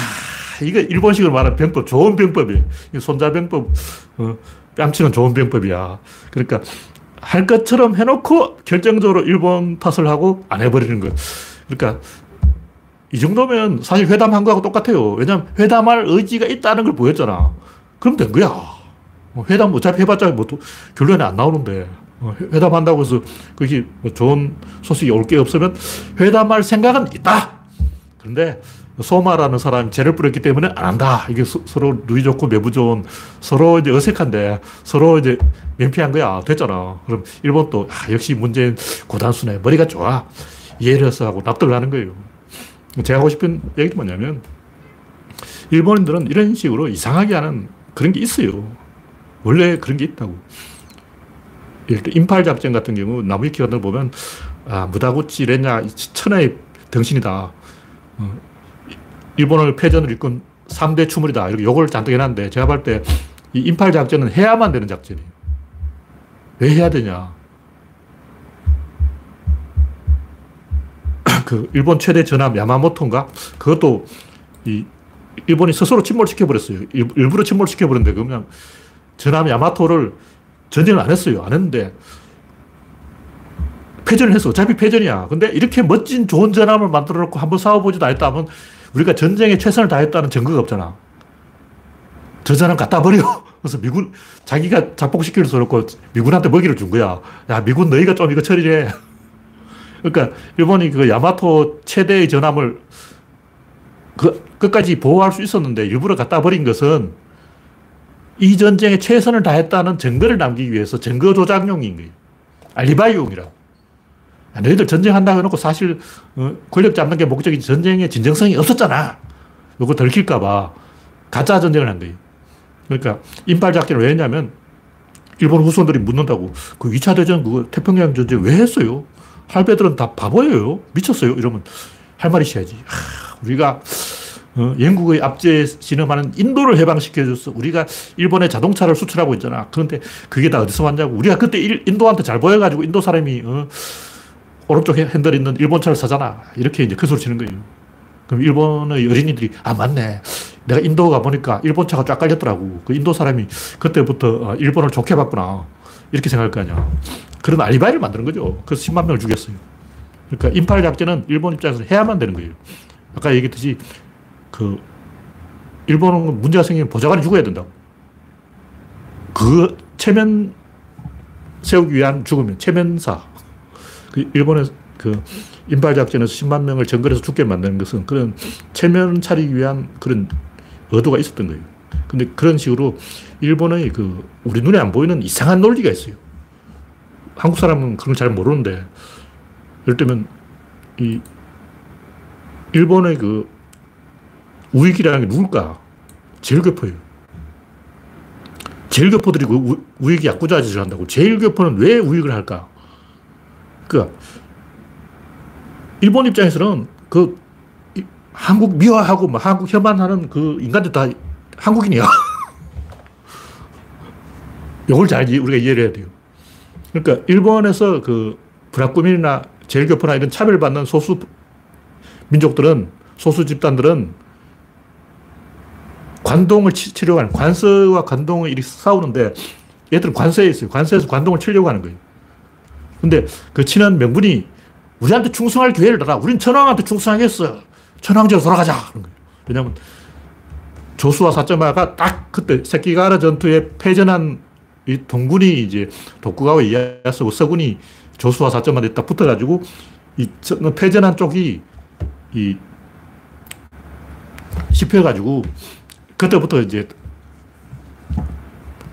이거 일본식으로 말하는 병법, 좋은 병법이에요. 손자병법, 어, 뺨치는 좋은 병법이야. 그러니까 할 것처럼 해놓고 결정적으로 일본 탓을 하고 안 해버리는 거예요. 그러니까 이 정도면 사실 회담한 거하고 똑같아요. 왜냐면 회담할 의지가 있다는 걸 보였잖아. 그럼 된 거야. 뭐 회담 어차피 해봤자 뭐 결론이 안 나오는데. 어, 회담한다고 해서 그게 뭐 좋은 소식이 올 게 없으면 회담할 생각은 있다. 그런데 소마라는 사람이 죄를 뿌렸기 때문에 안 한다. 이게 서, 로 누이 좋고 매부 좋은 서로 이제 어색한데 서로 이제 면피한 거야. 됐잖아. 그럼 일본도 아, 역시 문재인 고단수네. 머리가 좋아. 이해를 해서 하고 납득을 하는 거예요. 제가 하고 싶은 얘기는 뭐냐면 일본인들은 이런 식으로 이상하게 하는 그런 게 있어요. 원래 그런 게 있다고. 예를 들어 인팔 작전 같은 경우 나무위키 같은 걸 보면 아, 무다구치 레냐 천하의 등신이다. 어, 일본을 패전을 일군 3대 추물이다. 이렇게 욕을 잔뜩 해놨는데 제가 볼 때 이 인팔 작전은 해야만 되는 작전이에요. 왜 해야 되냐. [clears throat] 그 일본 최대 전함 야마모토인가? 그것도 이 일본이 스스로 침몰시켜 버렸어요. 일부러 침몰시켜 버렸는데 그냥 전함 야마토를 전쟁을 안 했어요. 안 했는데 패전을 했어. 어차피 패전이야. 근데 이렇게 멋진 좋은 전함을 만들어 놓고 한번 싸워보지도 않았다면 우리가 전쟁에 최선을 다했다는 증거가 없잖아. 저 사람 갖다 버려. [laughs] 그래서 미군, 자기가 자폭시킬 수 없고 미군한테 먹이를 준 거야. 야, 미군 너희가 좀 이거 처리해. [laughs] 그러니까 일본이 그 야마토 최대의 전함을 그 끝까지 보호할 수 있었는데 일부러 갖다 버린 것은 이 전쟁에 최선을 다했다는 증거를 남기기 위해서 증거 조작용인 거예요. 알리바이용이라고. 아, 너희들 전쟁한다고 해놓고 사실 어, 권력 잡는 게 목적이지 전쟁에 진정성이 없었잖아. 이거 들킬까봐 가짜 전쟁을 한 거예요. 그러니까 인발 작전을 왜 했냐면 일본 후손들이 묻는다고 그 2차 대전 그거 태평양 전쟁 왜 했어요? 할배들은 다 바보예요. 미쳤어요. 이러면 할 말이 있어야지. 하, 우리가 어, 영국의 압제에 진음하는 인도를 해방시켜줬어. 우리가 일본에 자동차를 수출하고 있잖아. 그런데 그게 다 어디서 왔냐고. 우리가 그때 일, 인도한테 잘 보여가지고 인도 사람이 어, 오른쪽 핸들 있는 일본 차를 사잖아. 이렇게 이제 큰 소리 치는 거예요. 그럼 일본의 어린이들이, 아, 맞네. 내가 인도 가보니까 일본 차가 쫙 깔렸더라고. 그 인도 사람이 그때부터 아, 일본을 좋게 봤구나. 이렇게 생각할 거 아니야. 그런 알리바이를 만드는 거죠. 그래서 10만 명을 죽였어요. 그러니까 인팔 작전은 일본 입장에서 해야만 되는 거예요. 아까 얘기했듯이 그 일본은 문제가 생기면 보좌관이 죽어야 된다고. 그 체면 세우기 위한 죽으면 체면사. 그 일본의 그 인발 작전에서 10만 명을 정글에서 죽게 만드는 것은 그런 체면 차리기 위한 그런 의도가 있었던 거예요. 근데 그런 식으로 일본의 그 우리 눈에 안 보이는 이상한 논리가 있어요. 한국 사람은 그런 걸잘 모르는데 예를 들면 이 일본의 그 우익이라는 게 누굴까? 제일교포예요. 제일교포들이 그 우익이 야구자 짓을 한다고. 제일교포는 왜 우익을 할까? 그러니까 일본 입장에서는 그 한국 미화하고 뭐 한국 혐한하는 그 인간들 다 한국인이야. [laughs] 이걸 잘 우리가 이해를 해야 돼요. 그러니까 일본에서 그 브라꾸민이나 제일교포나 이런 차별받는 소수 민족들은, 소수 집단들은 관동을 치 려고 하는, 관서와 관동을 이렇게 싸우는데 얘들은 관서에 있어요. 관서에서 관동을 치려고 하는 거예요. 근데 그 친한 명분이 우리한테 충성할 기회를 달라. 우린 천황한테 충성하겠어. 천황제로 돌아가자. 그런 거예요. 왜냐면 조수와 사점마가 딱 그때 새끼가라 전투에 패전한 이 동군이 이제 독구가와 이야스고 서군이 조수와 사점마에 딱 붙어가지고 이 패전한 쪽이 이 씹혀가지고 그때부터 이제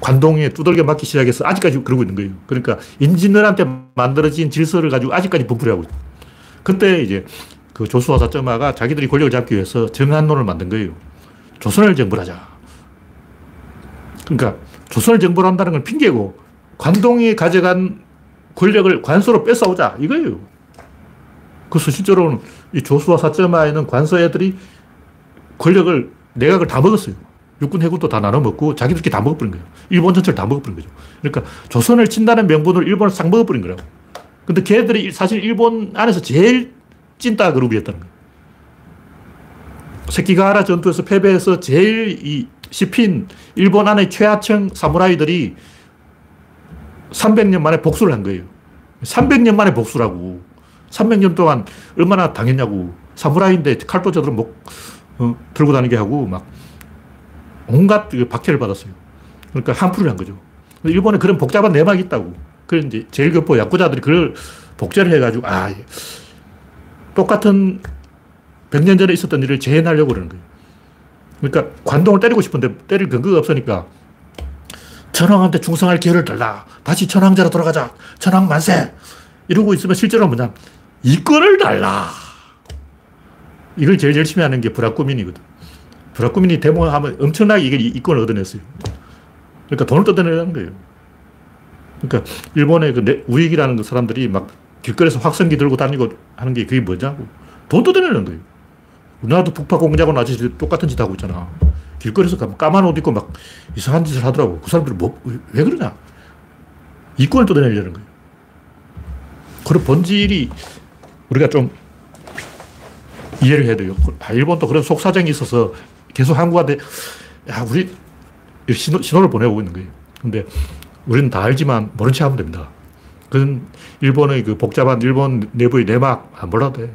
관동에 두들겨 맞기 시작해서 아직까지 그러고 있는 거예요. 그러니까 인진들한테 만들어진 질서를 가지고 아직까지 분풀이 하고 있어요. 그때 이제 그 조수와 사점마가 자기들이 권력을 잡기 위해서 정한론을 만든 거예요. 조선을 정벌하자. 그러니까 조선을 정벌한다는 건 핑계고 관동이 가져간 권력을 관서로 뺏어오자 이거예요. 그래서 실제로는 이 조수와 사점마에는 관서 애들이 권력을 내각을 다 먹었어요. 육군 해군도 다 나눠 먹고 자기들끼리 다 먹어버린 거예요. 일본 전체를 다 먹어버린 거죠. 그러니까 조선을 친다는 명분으로 일본을 싹 먹어버린 거라고. 근데 걔들이 사실 일본 안에서 제일 찐따 그룹이었다는 거예요. 새끼가하라 전투에서 패배해서 제일 이 씹힌 일본 안의 최하층 사무라이들이 300년 만에 복수를 한 거예요. 300년 만에 복수라고. 300년 동안 얼마나 당했냐고. 사무라이인데 칼도 저들은 목, 어, 들고 다니게 하고 막 온갖 박해를 받았어요. 그러니까 한풀을 한 거죠. 일본에 그런 복잡한 내막이 있다고. 그런 이제 제일교포 야구자들이 그걸 복제를 해가지고, 아, 똑같은 100년 전에 있었던 일을 재현하려고 그러는 거예요. 그러니까 관동을 때리고 싶은데 때릴 근거가 없으니까 천황한테 충성할 기회를 달라. 다시 천황제로 돌아가자. 천황 만세. 이러고 있으면 실제로 뭐냐. 이권을 달라. 이걸 제일 열심히 하는 게 브라꾸민이거든. 브라꾸민이 데모하면 엄청나게 이게 이권을 얻어냈어요. 그러니까 돈을 뜯어내는 거예요. 그러니까 일본의 그 우익이라는 그 사람들이 막 길거리에서 확성기 들고 다니고 하는 게 그게 뭐냐고. 돈 뜯어내는 거예요. 우리나라도 북파 공작원 아저씨 똑같은 짓 하고 있잖아. 길거리에서 까만 옷 입고 막 이상한 짓을 하더라고. 그 사람들이 뭐, 왜 그러냐? 이권을 뜯어내려는 거예요. 그런 본질이 우리가 좀 이해를 해야 돼요. 아, 일본도 그런 속사정이 있어서 계속 한국한테, 야, 우리 신호, 신호를 보내고 있는 거예요. 근데 우리는 다 알지만 모른 체 하면 됩니다. 그건 일본의 그 복잡한 일본 내부의 내막 안 몰라도 돼.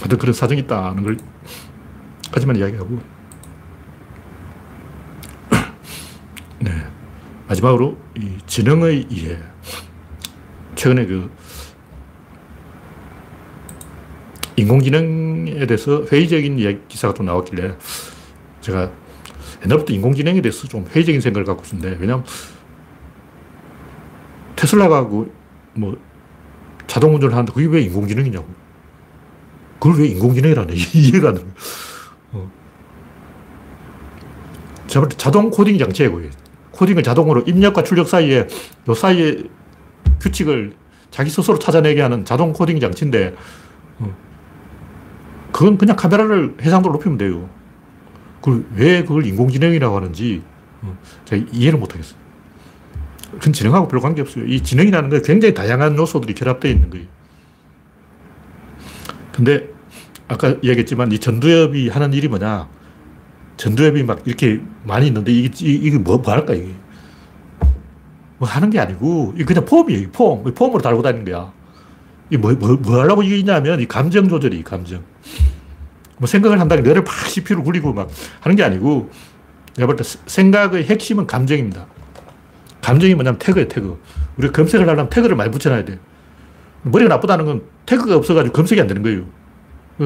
하여튼 그런 사정이 있다는 걸 까지만 이야기하고. [clears throat] 네. 마지막으로 이 지능의 이해. 최근에 그 인공지능에 대해서 회의적인 기사가 좀 나왔길래 제가 옛날부터 인공지능에 대해서 좀 회의적인 생각을 갖고 있었는데 왜냐면 테슬라가 그뭐 자동 운전을 하는데 그게 왜 인공지능이냐고. 그걸 왜 인공지능이라네. [laughs] 이해가 안 되는 어. 자동 코딩 장치예요. 코딩을 자동으로 입력과 출력 사이에 요 사이에 규칙을 자기 스스로 찾아내게 하는 자동 코딩 장치인데 어. 그건 그냥 카메라를 해상도로 높이면 돼요. 그걸 왜 그걸 인공지능이라고 하는지 어, 제가 이해를 못하겠어요. 그건 지능하고 별 관계없어요. 이 지능이라는 게 굉장히 다양한 요소들이 결합되어 있는 거예요. 근데 아까 이야기했지만 이 전두엽이 하는 일이 뭐냐. 전두엽이 막 이렇게 많이 있는데 이게, 이게 뭐, 뭐 할까, 이게. 뭐 하는 게 아니고, 이게 그냥 폼이에요, 폼. 폼으로 달고 다니는 거야. 이 뭐, 뭐, 뭐 하려고 이게 있냐면 이 감정 조절이, 감정. 뭐 생각을 한다고 뇌를 팍 CPU를 굴리고 막 하는 게 아니고, 내가 볼 때 생각의 핵심은 감정입니다. 감정이 뭐냐면 태그예요, 태그. 우리가 검색을 하려면 태그를 많이 붙여놔야 돼. 머리가 나쁘다는 건 태그가 없어가지고 검색이 안 되는 거예요.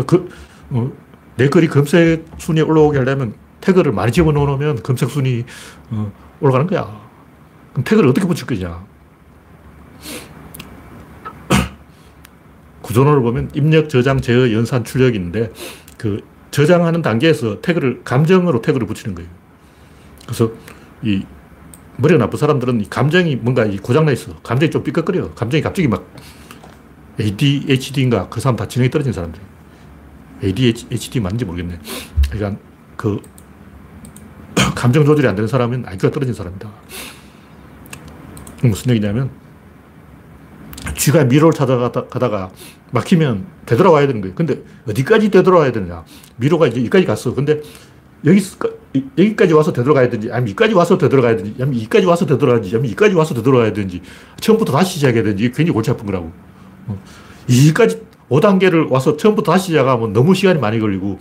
그, 어, 내 글이 검색 순위에 올라오게 하려면 태그를 많이 집어넣으면 검색 순위 어, 올라가는 거야. 그럼 태그를 어떻게 붙일 거냐? 구조론을 보면 입력, 저장, 제어, 연산, 출력이 있는데 그 저장하는 단계에서 태그를 감정으로 태그를 붙이는 거예요. 그래서 이 머리가 나쁜 사람들은 이 감정이 뭔가 고장나 있어. 감정이 좀 삐걱거려. 감정이 갑자기 막 ADHD인가 그 사람 다 지능이 떨어진 사람들. ADHD 맞는지 모르겠네. 그러니까 그 [clears throat] 감정 조절이 안 되는 사람은 IQ가 떨어진 사람이다. 무슨 얘기냐면 쥐가 미로를 찾아가다가 막히면 되돌아와야 되는 거예요. 근데 어디까지 되돌아와야 되느냐. 미로가 이제 여기까지 갔어. 근데 여기, 여기까지 와서 되돌아가야 되는지, 아니면 이까지 와서 되돌아가야 되는지, 아니면 이까지 와서 되돌아가야 되는지, 아니면 이까지 와서 되돌아가야 되는지, 처음부터 다시 시작해야 되는지, 굉장히 골치 아픈 거라고. 어. 이까지 5단계를 와서 처음부터 다시 시작하면 너무 시간이 많이 걸리고,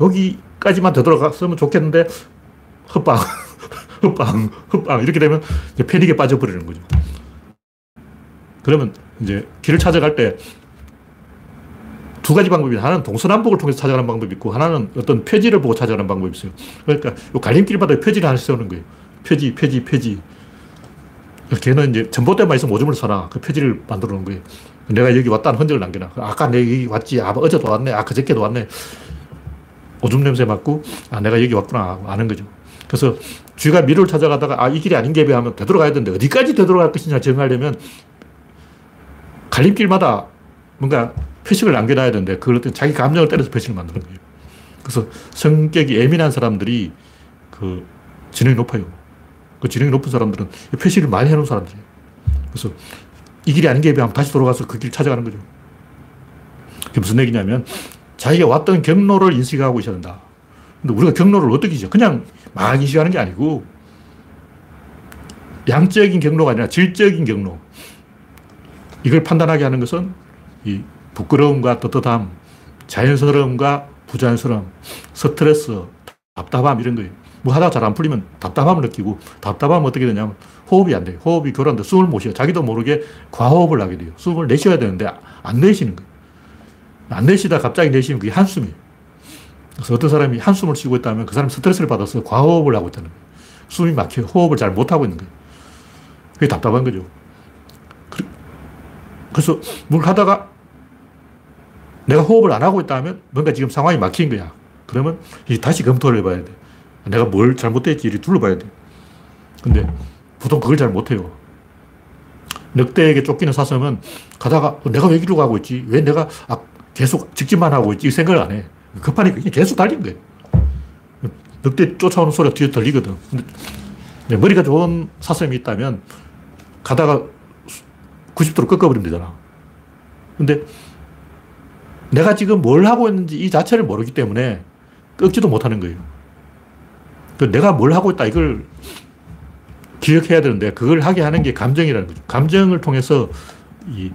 여기까지만 되돌아갔으면 좋겠는데, 헛방, [laughs] 헛방, 헛방, 이렇게 되면 패닉에 빠져버리는 거죠. 그러면 이제 길을 찾아갈 때 두 가지 방법이 하나는 동서남북을 통해서 찾아가는 방법이 있고 하나는 어떤 표지를 보고 찾아가는 방법이 있어요. 그러니까 요 갈림길마다 표지를 하나씩 세우는 거예요. 표지, 표지, 표지. 걔는 이제 전봇대만 있으면 오줌을 사나 그 표지를 만들어 놓은 거예요. 내가 여기 왔다는 흔적을 남겨놔. 아까 내가 여기 왔지. 아, 어제도 왔네. 아, 그저께도 왔네. 오줌 냄새 맡고, 아, 내가 여기 왔구나. 아는 거죠. 그래서 쥐가 미를 찾아가다가, 아, 이 길이 아닌 게 하면 되돌아가야 되는데, 어디까지 되돌아갈 것이냐 정하려면, 갈림길마다 뭔가 표식을 남겨놔야 되는데 그걸 어떤 자기 감정을 때려서 표식을 만드는 거예요. 그래서 성격이 예민한 사람들이 그 지능이 높아요. 그 지능이 높은 사람들은 표시를 많이 해놓은 사람들이에요. 그래서 이 길이 아닌 게 비하면 다시 돌아가서 그 길 찾아가는 거죠. 그게 무슨 얘기냐면 자기가 왔던 경로를 인식하고 있어야 된다. 근데 우리가 경로를 어떻게 죠 그냥 막 인식하는 게 아니고 양적인 경로가 아니라 질적인 경로. 이걸 판단하게 하는 것은 이 부끄러움과 떳떳함, 자연스러움과 부자연스러움, 스트레스, 답답함 이런 거예요. 뭐 하다가 잘안 풀리면 답답함을 느끼고 답답하면 어떻게 되냐면 호흡이 안 돼요. 호흡이 교란돼 숨을 못 쉬어. 자기도 모르게 과호흡을 하게 돼요. 숨을 내쉬어야 되는데 안 내쉬는 거예요. 안 내쉬다 갑자기 내쉬면 그게 한숨이에요. 그래서 어떤 사람이 한숨을 쉬고 있다면 그 사람이 스트레스를 받아서 과호흡을 하고 있다는 거예요. 숨이 막혀 호흡을 잘 못하고 있는 거예요. 그게 답답한 거죠. 그래서 뭘 하다가 내가 호흡을 안 하고 있다면 뭔가 지금 상황이 막힌 거야. 그러면 다시 검토를 해봐야 돼. 내가 뭘 잘못했지 이렇게 둘러봐야 돼. 근데 보통 그걸 잘 못해요. 늑대에게 쫓기는 사슴은 가다가 내가 왜 길로 가고 있지? 왜 내가 아, 계속 직진만 하고 있지? 이 생각을 안 해. 급하니까 그냥 계속 달린 거예요. 늑대 쫓아오는 소리가 뒤에 들리거든. 근데 머리가 좋은 사슴이 있다면 가다가 90도로 꺾어버리면 되잖아. 근데 내가 지금 뭘 하고 있는지 이 자체를 모르기 때문에 꺾지도 못하는 거예요. 그 내가 뭘 하고 있다 이걸 기억해야 되는데 그걸 하게 하는 게 감정이라는 거죠. 감정을 통해서 이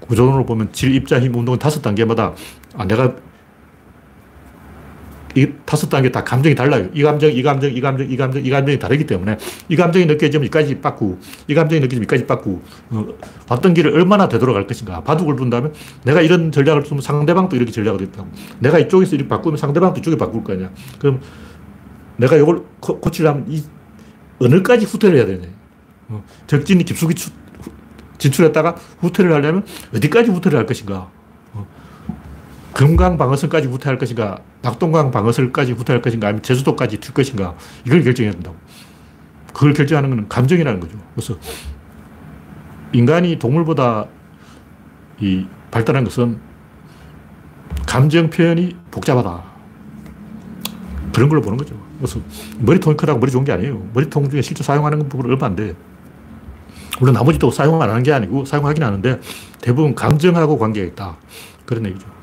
구조론으로 보면 질, 입자, 힘, 운동은 다섯 단계마다 아, 내가 이 다섯 단계 다 감정이 달라요. 이 감정, 이 감정, 이 감정, 이 감정, 이 감정이 다르기 때문에 이 감정이 느껴지면 이까지 빠꾸, 이 감정이 느껴지면 이까지 빠꾸, 어, 왔던 길을 얼마나 되돌아갈 것인가. 바둑을 분다면 내가 이런 전략을 쓰면 상대방도 이렇게 전략을 했다고. 내가 이쪽에서 이렇게 바꾸면 상대방도 이쪽에 바꿀 거 아니야. 그럼 내가 이걸 고, 치려면 이, 어느까지 후퇴를 해야 되냐. 어, 적진이 깊숙이 추, 진출했다가 후퇴를 하려면 어디까지 후퇴를 할 것인가. 금강 방어선까지 후퇴할 것인가, 낙동강 방어선까지 후퇴할 것인가, 아니면 제주도까지 튈 것인가, 이걸 결정해야 된다고. 그걸 결정하는 것은 감정이라는 거죠. 그래서 인간이 동물보다 이 발달한 것은 감정 표현이 복잡하다. 그런 걸로 보는 거죠. 그래서 머리통이 크다고 머리 좋은 게 아니에요. 머리통 중에 실제 사용하는 부분 얼마 안 돼. 물론 나머지도 사용 안 하는 게 아니고 사용하긴 하는데 대부분 감정하고 관계가 있다. 그런 얘기죠.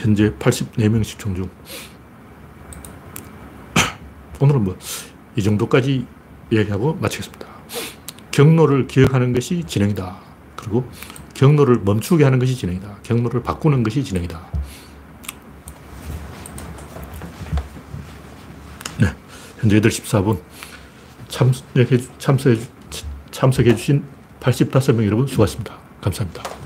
현재 84명 시청 중. [coughs] 오늘은 뭐, 이 정도까지 이야기하고 마치겠습니다. 경로를 기억하는 것이 진행이다. 그리고 경로를 멈추게 하는 것이 진행이다. 경로를 바꾸는 것이 진행이다. 네. 현재 8시 14분. 참석해, 참석해, 참석해 주신 85명 여러분 수고하셨습니다. 감사합니다.